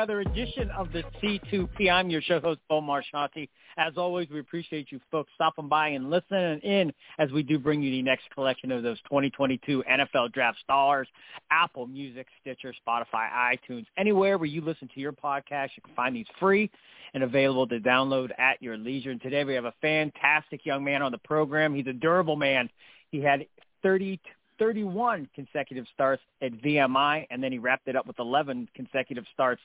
Another edition of the C2P. I'm your show host, Bo Marchionte. As always, we appreciate you folks stopping by and listening in as we do bring you the next collection of those 2022 NFL Draft Stars, Apple Music, Stitcher, Spotify, iTunes, anywhere where you listen to your podcast. You can find these free and available to download at your leisure. And today we have a fantastic young man on the program. He's a durable man. He had 30 31 consecutive starts at VMI, and then he wrapped it up with 11 consecutive starts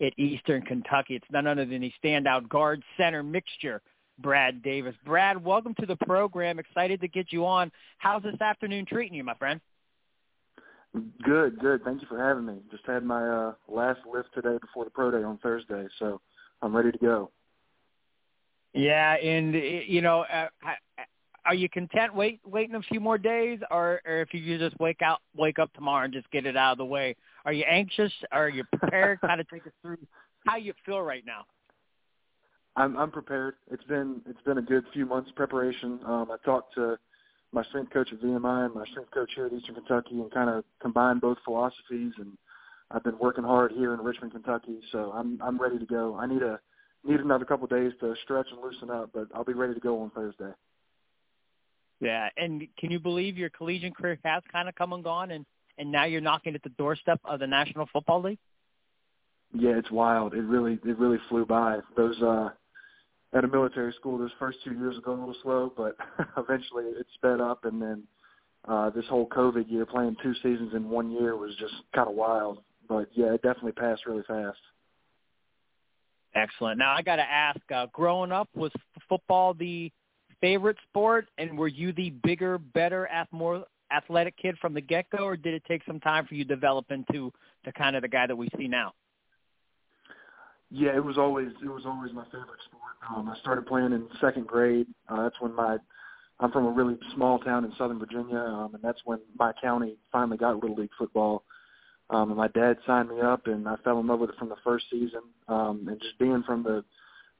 at Eastern Kentucky. It's none other than the standout guard center mixture, Brad Davis. Brad, welcome to the program. Excited to get you on. How's this afternoon treating you, my friend? Good, good. Thank you for having me. Just had my uh, last lift today before the pro day on Thursday, so I'm ready to go. Yeah, and you know, uh, are you content wait waiting a few more days, or, or if you just wake out wake up tomorrow and just get it out of the way? Are you anxious? Are you prepared? kind of take us through how you feel right now. I'm I'm prepared. It's been it's been a good few months preparation. Um, I talked to my strength coach at VMI and my strength coach here at Eastern Kentucky, and kind of combined both philosophies. And I've been working hard here in Richmond, Kentucky, so I'm I'm ready to go. I need a need another couple of days to stretch and loosen up, but I'll be ready to go on Thursday. Yeah, and can you believe your collegiate career has kind of come and gone, and and now you're knocking at the doorstep of the National Football League? Yeah, it's wild. It really it really flew by. Those uh at a military school, those first two years going a little slow, but eventually it sped up, and then uh this whole COVID year, playing two seasons in one year, was just kind of wild. But yeah, it definitely passed really fast. Excellent. Now I got to ask, uh, growing up, was football the favorite sport, and were you the bigger, better, more athletic kid from the get-go, or did it take some time for you to develop into to kind of the guy that we see now? Yeah, it was always it was always my favorite sport. Um, I started playing in second grade. Uh, that's when my I'm from a really small town in Southern Virginia, um, and that's when my county finally got Little League football. Um, and my dad signed me up, and I fell in love with it from the first season. Um, and just being from the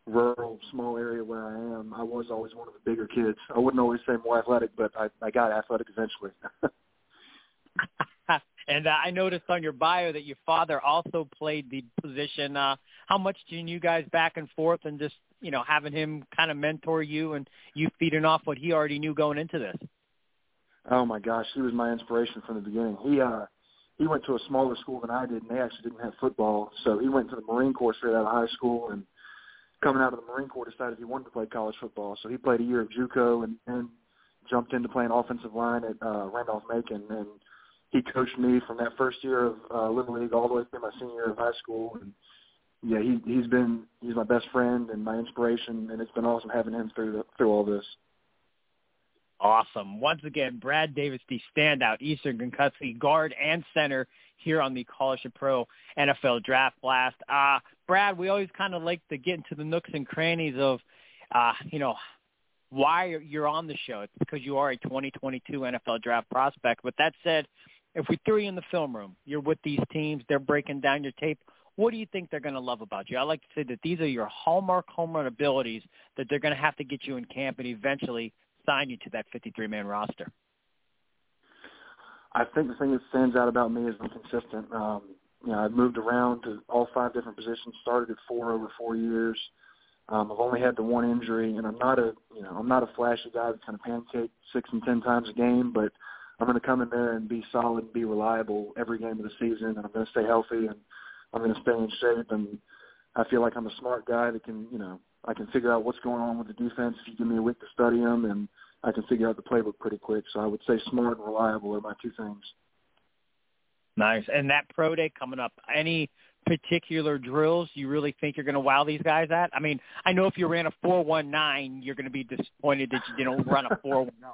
rural, small area where I am, I was always one of the bigger kids. I wouldn't always say more athletic, but I, I got athletic eventually. and uh, I noticed on your bio that your father also played the position. Uh, how much do you guys back and forth, and just you know having him kind of mentor you, and you feeding off what he already knew going into this? Oh my gosh, he was my inspiration from the beginning. He uh he went to a smaller school than I did, and they actually didn't have football, so he went to the Marine Corps straight out of high school and coming out of the Marine Corps, decided he wanted to play college football. So he played a year of JUCO and then jumped into playing offensive line at uh, Randolph Macon. And he coached me from that first year of uh, Little League all the way through my senior year of high school. And yeah, he he's been he's my best friend and my inspiration, and it's been awesome having him through the, through all this. Awesome. Once again, Brad Davis, the standout Eastern Kentucky guard and center here on the College Pro NFL Draft Blast. Uh, Brad, we always kind of like to get into the nooks and crannies of, uh, you know, why you're on the show. It's because you are a 2022 NFL Draft prospect. But that said, if we threw you in the film room, you're with these teams, they're breaking down your tape. What do you think they're going to love about you? I like to say that these are your hallmark home run abilities that they're going to have to get you in camp and eventually sign you to that 53-man roster. I think the thing that stands out about me is I'm consistent. Um, you know, I've moved around to all five different positions. Started at four over four years. Um, I've only had the one injury, and I'm not a you know I'm not a flashy guy that kind of pancake six and ten times a game, but I'm going to come in there and be solid and be reliable every game of the season, and I'm going to stay healthy and I'm going to stay in shape. And I feel like I'm a smart guy that can you know I can figure out what's going on with the defense if you give me a week to study them, and I can figure out the playbook pretty quick. So I would say smart and reliable are my two things. Nice. And that pro day coming up, any particular drills you really think you're going to wow these guys at? I mean, I know if you ran a 419, you're going to be disappointed that you didn't run a 410.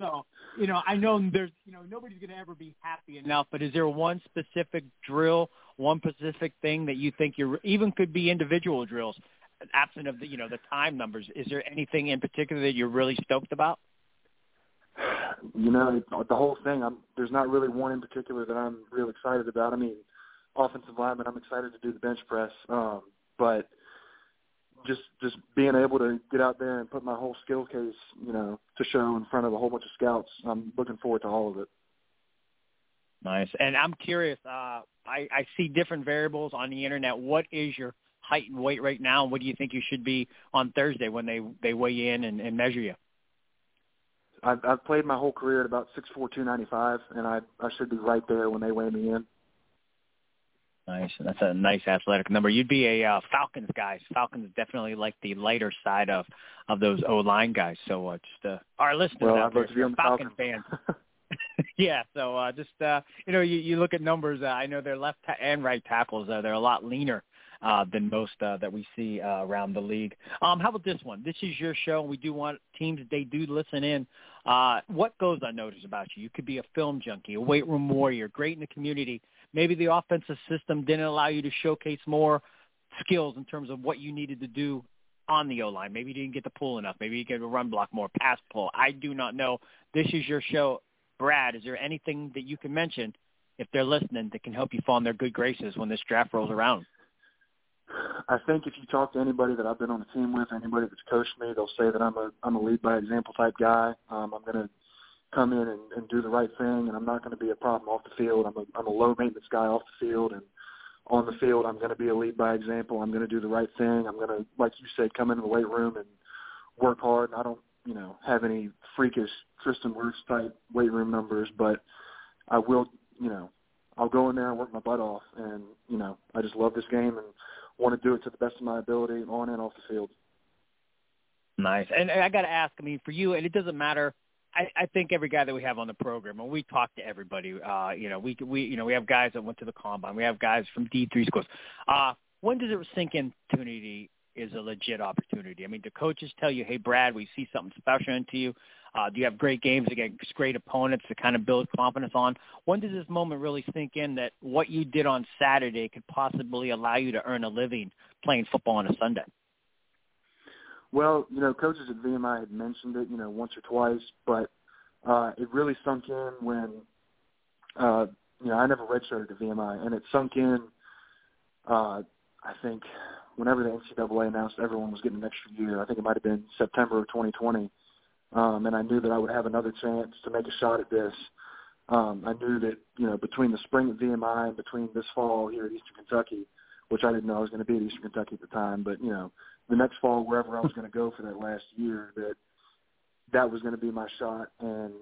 So, you know, I know there's, you know, nobody's going to ever be happy enough, but is there one specific drill, one specific thing that you think you're, even could be individual drills, absent of the, you know, the time numbers, is there anything in particular that you're really stoked about? You know, the whole thing, I'm, there's not really one in particular that I'm real excited about. I mean, offensive lineman, I'm excited to do the bench press, um, but – just just being able to get out there and put my whole skill case, you know, to show in front of a whole bunch of scouts. I'm looking forward to all of it. Nice. And I'm curious. Uh, I, I see different variables on the internet. What is your height and weight right now, and what do you think you should be on Thursday when they they weigh in and, and measure you? I've, I've played my whole career at about six four two ninety five, and I I should be right there when they weigh me in. Nice. That's a nice athletic number. You'd be a uh, Falcons guy. Falcons definitely like the lighter side of of those O line guys. So uh, just uh, our listeners well, out there, Falcon Falcons. fans. yeah. So uh, just uh, you know, you, you look at numbers. Uh, I know their left ta- and right tackles. Uh, they're a lot leaner uh, than most uh, that we see uh, around the league. Um, how about this one? This is your show. And we do want teams they do listen in. Uh, what goes unnoticed about you? You could be a film junkie, a weight room warrior, great in the community maybe the offensive system didn't allow you to showcase more skills in terms of what you needed to do on the O line. Maybe you didn't get the pull enough. Maybe you get a run block more, pass pull. I do not know. This is your show, Brad. Is there anything that you can mention if they're listening that can help you fall in their good graces when this draft rolls around? I think if you talk to anybody that I've been on the team with, anybody that's coached me, they'll say that I'm a I'm a lead by example type guy. Um, I'm going to come in and, and do the right thing, and I'm not going to be a problem off the field. I'm a, I'm a low maintenance guy off the field, and on the field, I'm going to be a lead by example. I'm going to do the right thing. I'm going to, like you said, come into the weight room and work hard. And I don't, you know, have any freakish Tristan Wirfs type weight room numbers, but I will, you know, I'll go in there and work my butt off. And you know, I just love this game and want to do it to the best of my ability on and off the field. Nice. And I got to ask, I mean, for you, and it doesn't matter I, I think every guy that we have on the program, and we talk to everybody. Uh, you know, we we you know we have guys that went to the combine. We have guys from D three schools. Uh, when does it sink in? Opportunity is a legit opportunity. I mean, do coaches tell you, "Hey, Brad, we see something special into you"? Uh, do you have great games against great opponents to kind of build confidence on? When does this moment really sink in that what you did on Saturday could possibly allow you to earn a living playing football on a Sunday? Well, you know, coaches at VMI had mentioned it, you know, once or twice, but uh, it really sunk in when, uh, you know, I never redshirted at VMI, and it sunk in. Uh, I think whenever the NCAA announced everyone was getting an extra year, I think it might have been September of 2020, um, and I knew that I would have another chance to make a shot at this. Um, I knew that you know between the spring at VMI and between this fall here at Eastern Kentucky, which I didn't know I was going to be at Eastern Kentucky at the time, but you know the next fall wherever I was going to go for that last year that that was going to be my shot and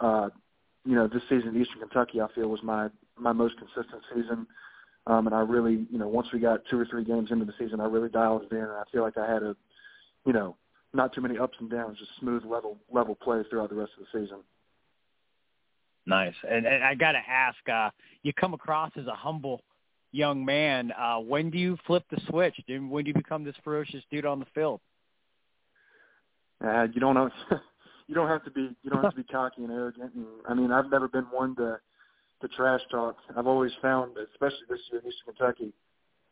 uh you know this season at Eastern Kentucky I feel was my my most consistent season um and I really you know once we got two or three games into the season I really dialed it in and I feel like I had a you know not too many ups and downs just smooth level level play throughout the rest of the season nice and, and I got to ask uh you come across as a humble young man. Uh, when do you flip the switch? When do you become this ferocious dude on the field? Uh, you don't know. you don't have to be. You don't have to be cocky and arrogant. And I mean, I've never been one to to trash talk. I've always found, especially this year in Eastern Kentucky,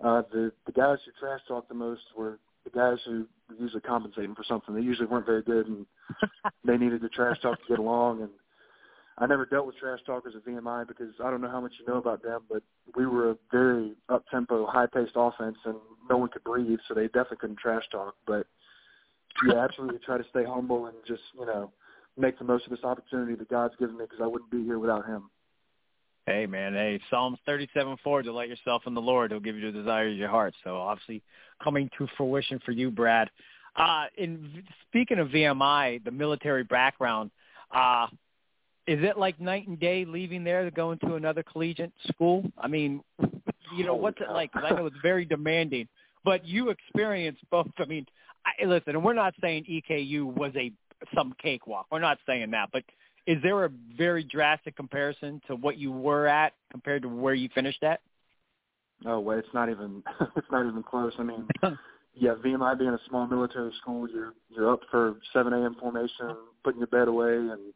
uh, the the guys who trash talk the most were the guys who were usually compensating for something. They usually weren't very good, and they needed to trash talk to get along. And I never dealt with trash talkers at VMI because I don't know how much you know about them, but we were a very up tempo, high paced offense, and no one could breathe, so they definitely couldn't trash talk. But yeah, absolutely try to stay humble and just you know make the most of this opportunity that God's given me because I wouldn't be here without Him. Hey man, hey Psalms thirty-seven four. Delight yourself in the Lord; He'll give you the desires of your heart. So obviously, coming to fruition for you, Brad. Uh, in speaking of VMI, the military background. Uh, is it like night and day leaving there to go into another collegiate school? I mean, you know, what's it like? I know it's very demanding, but you experienced both. I mean, I, listen, and we're not saying EKU was a some cakewalk. We're not saying that, but is there a very drastic comparison to what you were at compared to where you finished at? Oh well, it's not even it's not even close. I mean, yeah, VMI being a small military school, you're you're up for 7 a.m. formation, putting your bed away, and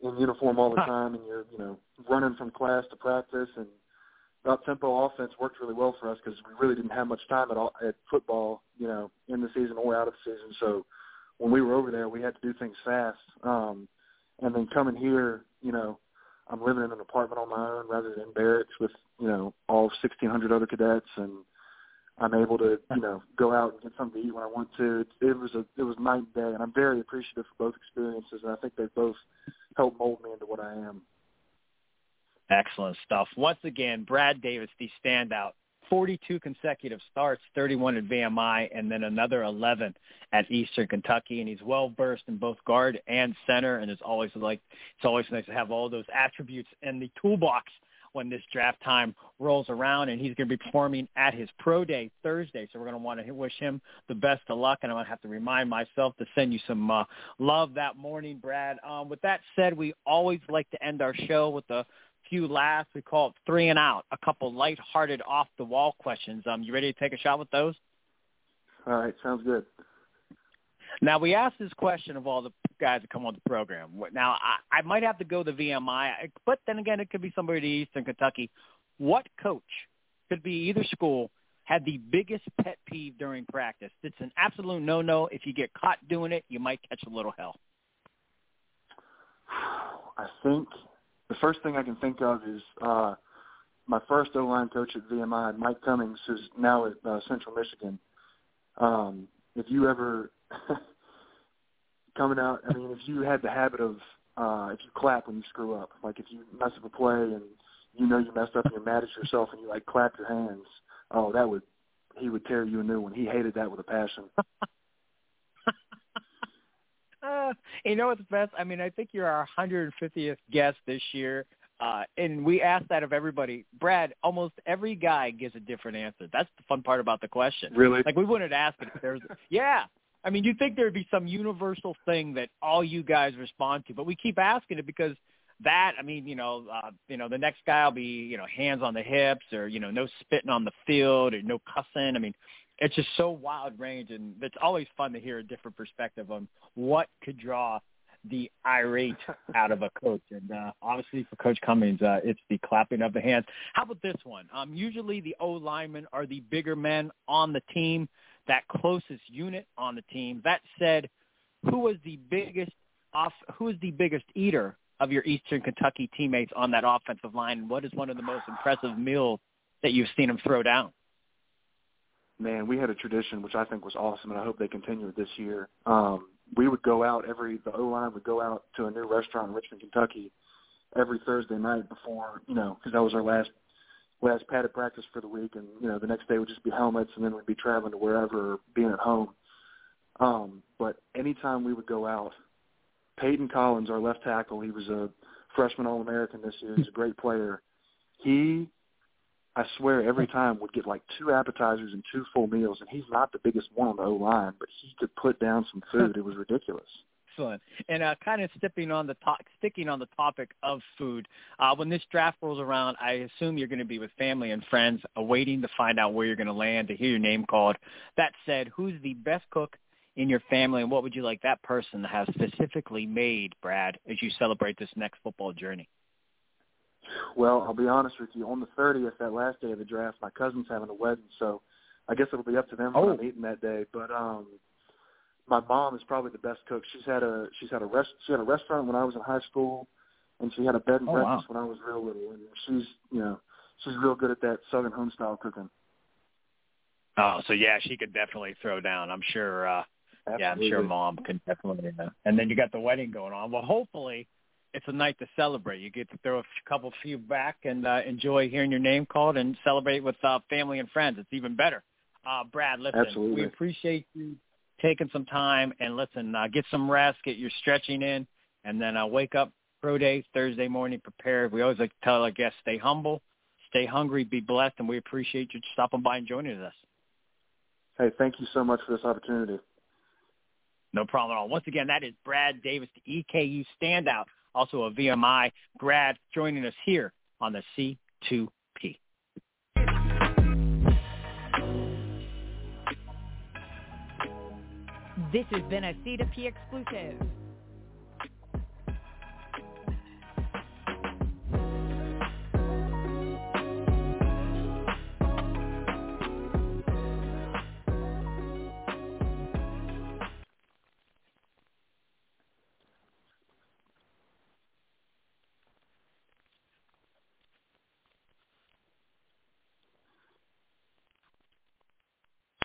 in uniform all the time, and you're you know running from class to practice, and up tempo offense worked really well for us because we really didn't have much time at all at football, you know, in the season or out of the season. So when we were over there, we had to do things fast. Um, and then coming here, you know, I'm living in an apartment on my own rather than barracks with you know all 1,600 other cadets, and I'm able to you know go out and get something to eat when I want to. It, it was a it was night and day, and I'm very appreciative for both experiences, and I think they both helped mold me into what I am. Excellent stuff. Once again, Brad Davis, the standout. 42 consecutive starts, 31 at VMI, and then another 11 at Eastern Kentucky. And he's well versed in both guard and center. And it's always like it's always nice to have all those attributes in the toolbox when this draft time rolls around. And he's going to be performing at his pro day Thursday. So we're going to want to wish him the best of luck. And I'm going to have to remind myself to send you some uh, love that morning, Brad. Um, with that said, we always like to end our show with a few last. We call it three and out. A couple light-hearted, off-the-wall questions. Um, you ready to take a shot with those? All right, sounds good. Now we asked this question of all the guys that come on the program. What now I, I might have to go the VMI, but then again, it could be somebody at Eastern Kentucky. What coach could be either school had the biggest pet peeve during practice? It's an absolute no-no. If you get caught doing it, you might catch a little hell. I think the first thing I can think of is uh, my first O line coach at VMI, Mike Cummings, who's now at uh, Central Michigan. Um, if you ever coming out, I mean, if you had the habit of uh, if you clap when you screw up, like if you mess up a play and you know you messed up and you're mad at yourself and you like clap your hands, oh, that would he would tear you a new one. He hated that with a passion. Uh, you know what's best? I mean, I think you're our 150th guest this year. Uh, and we asked that of everybody. Brad, almost every guy gives a different answer. That's the fun part about the question. Really? Like we wouldn't ask it if there's, yeah. I mean, you'd think there'd be some universal thing that all you guys respond to, but we keep asking it because that, I mean, you know, uh, you know, the next guy will be, you know, hands on the hips or, you know, no spitting on the field or no cussing. I mean, it's just so wild range, and it's always fun to hear a different perspective on what could draw the irate out of a coach. And uh, obviously for Coach Cummings, uh, it's the clapping of the hands. How about this one? Um, usually the O linemen are the bigger men on the team, that closest unit on the team. That said, who was the biggest off? Who is the biggest eater of your Eastern Kentucky teammates on that offensive line? And what is one of the most impressive meals that you've seen them throw down? Man, we had a tradition which I think was awesome, and I hope they continue it this year. Um, we would go out every the O line would go out to a new restaurant in Richmond, Kentucky, every Thursday night before you know because that was our last last padded practice for the week, and you know the next day would just be helmets, and then we'd be traveling to wherever or being at home. Um, but anytime we would go out, Peyton Collins, our left tackle, he was a freshman All American this year. He's a great player. He I swear every time would get like two appetizers and two full meals, and he's not the biggest one on the O line, but he could put down some food. it was ridiculous. Excellent. And uh, kind of sticking on the to- sticking on the topic of food, uh, when this draft rolls around, I assume you're going to be with family and friends, awaiting to find out where you're going to land, to hear your name called. That said, who's the best cook in your family, and what would you like that person to have specifically made, Brad, as you celebrate this next football journey? Well, I'll be honest with you. On the 30th, that last day of the draft, my cousin's having a wedding, so I guess it'll be up to them oh. what I'm eating that day. But um, my mom is probably the best cook. She's had a she's had a rest she had a restaurant when I was in high school, and she had a bed and oh, breakfast wow. when I was real little. And she's you know she's real good at that southern home style cooking. Oh, so yeah, she could definitely throw down. I'm sure. uh Absolutely. Yeah, I'm sure mom can definitely. Uh, and then you got the wedding going on. Well, hopefully it's a night to celebrate. You get to throw a couple few back and uh, enjoy hearing your name called and celebrate with uh, family and friends. It's even better. Uh, Brad, listen, Absolutely. we appreciate you taking some time and listen, uh, get some rest, get your stretching in, and then uh, wake up pro day Thursday morning prepared. We always like to tell our guests stay humble, stay hungry, be blessed, and we appreciate you stopping by and joining us. Hey, thank you so much for this opportunity. No problem at all. Once again, that is Brad Davis, the EKU standout also a VMI grad, joining us here on the C2P. This has been a C2P exclusive.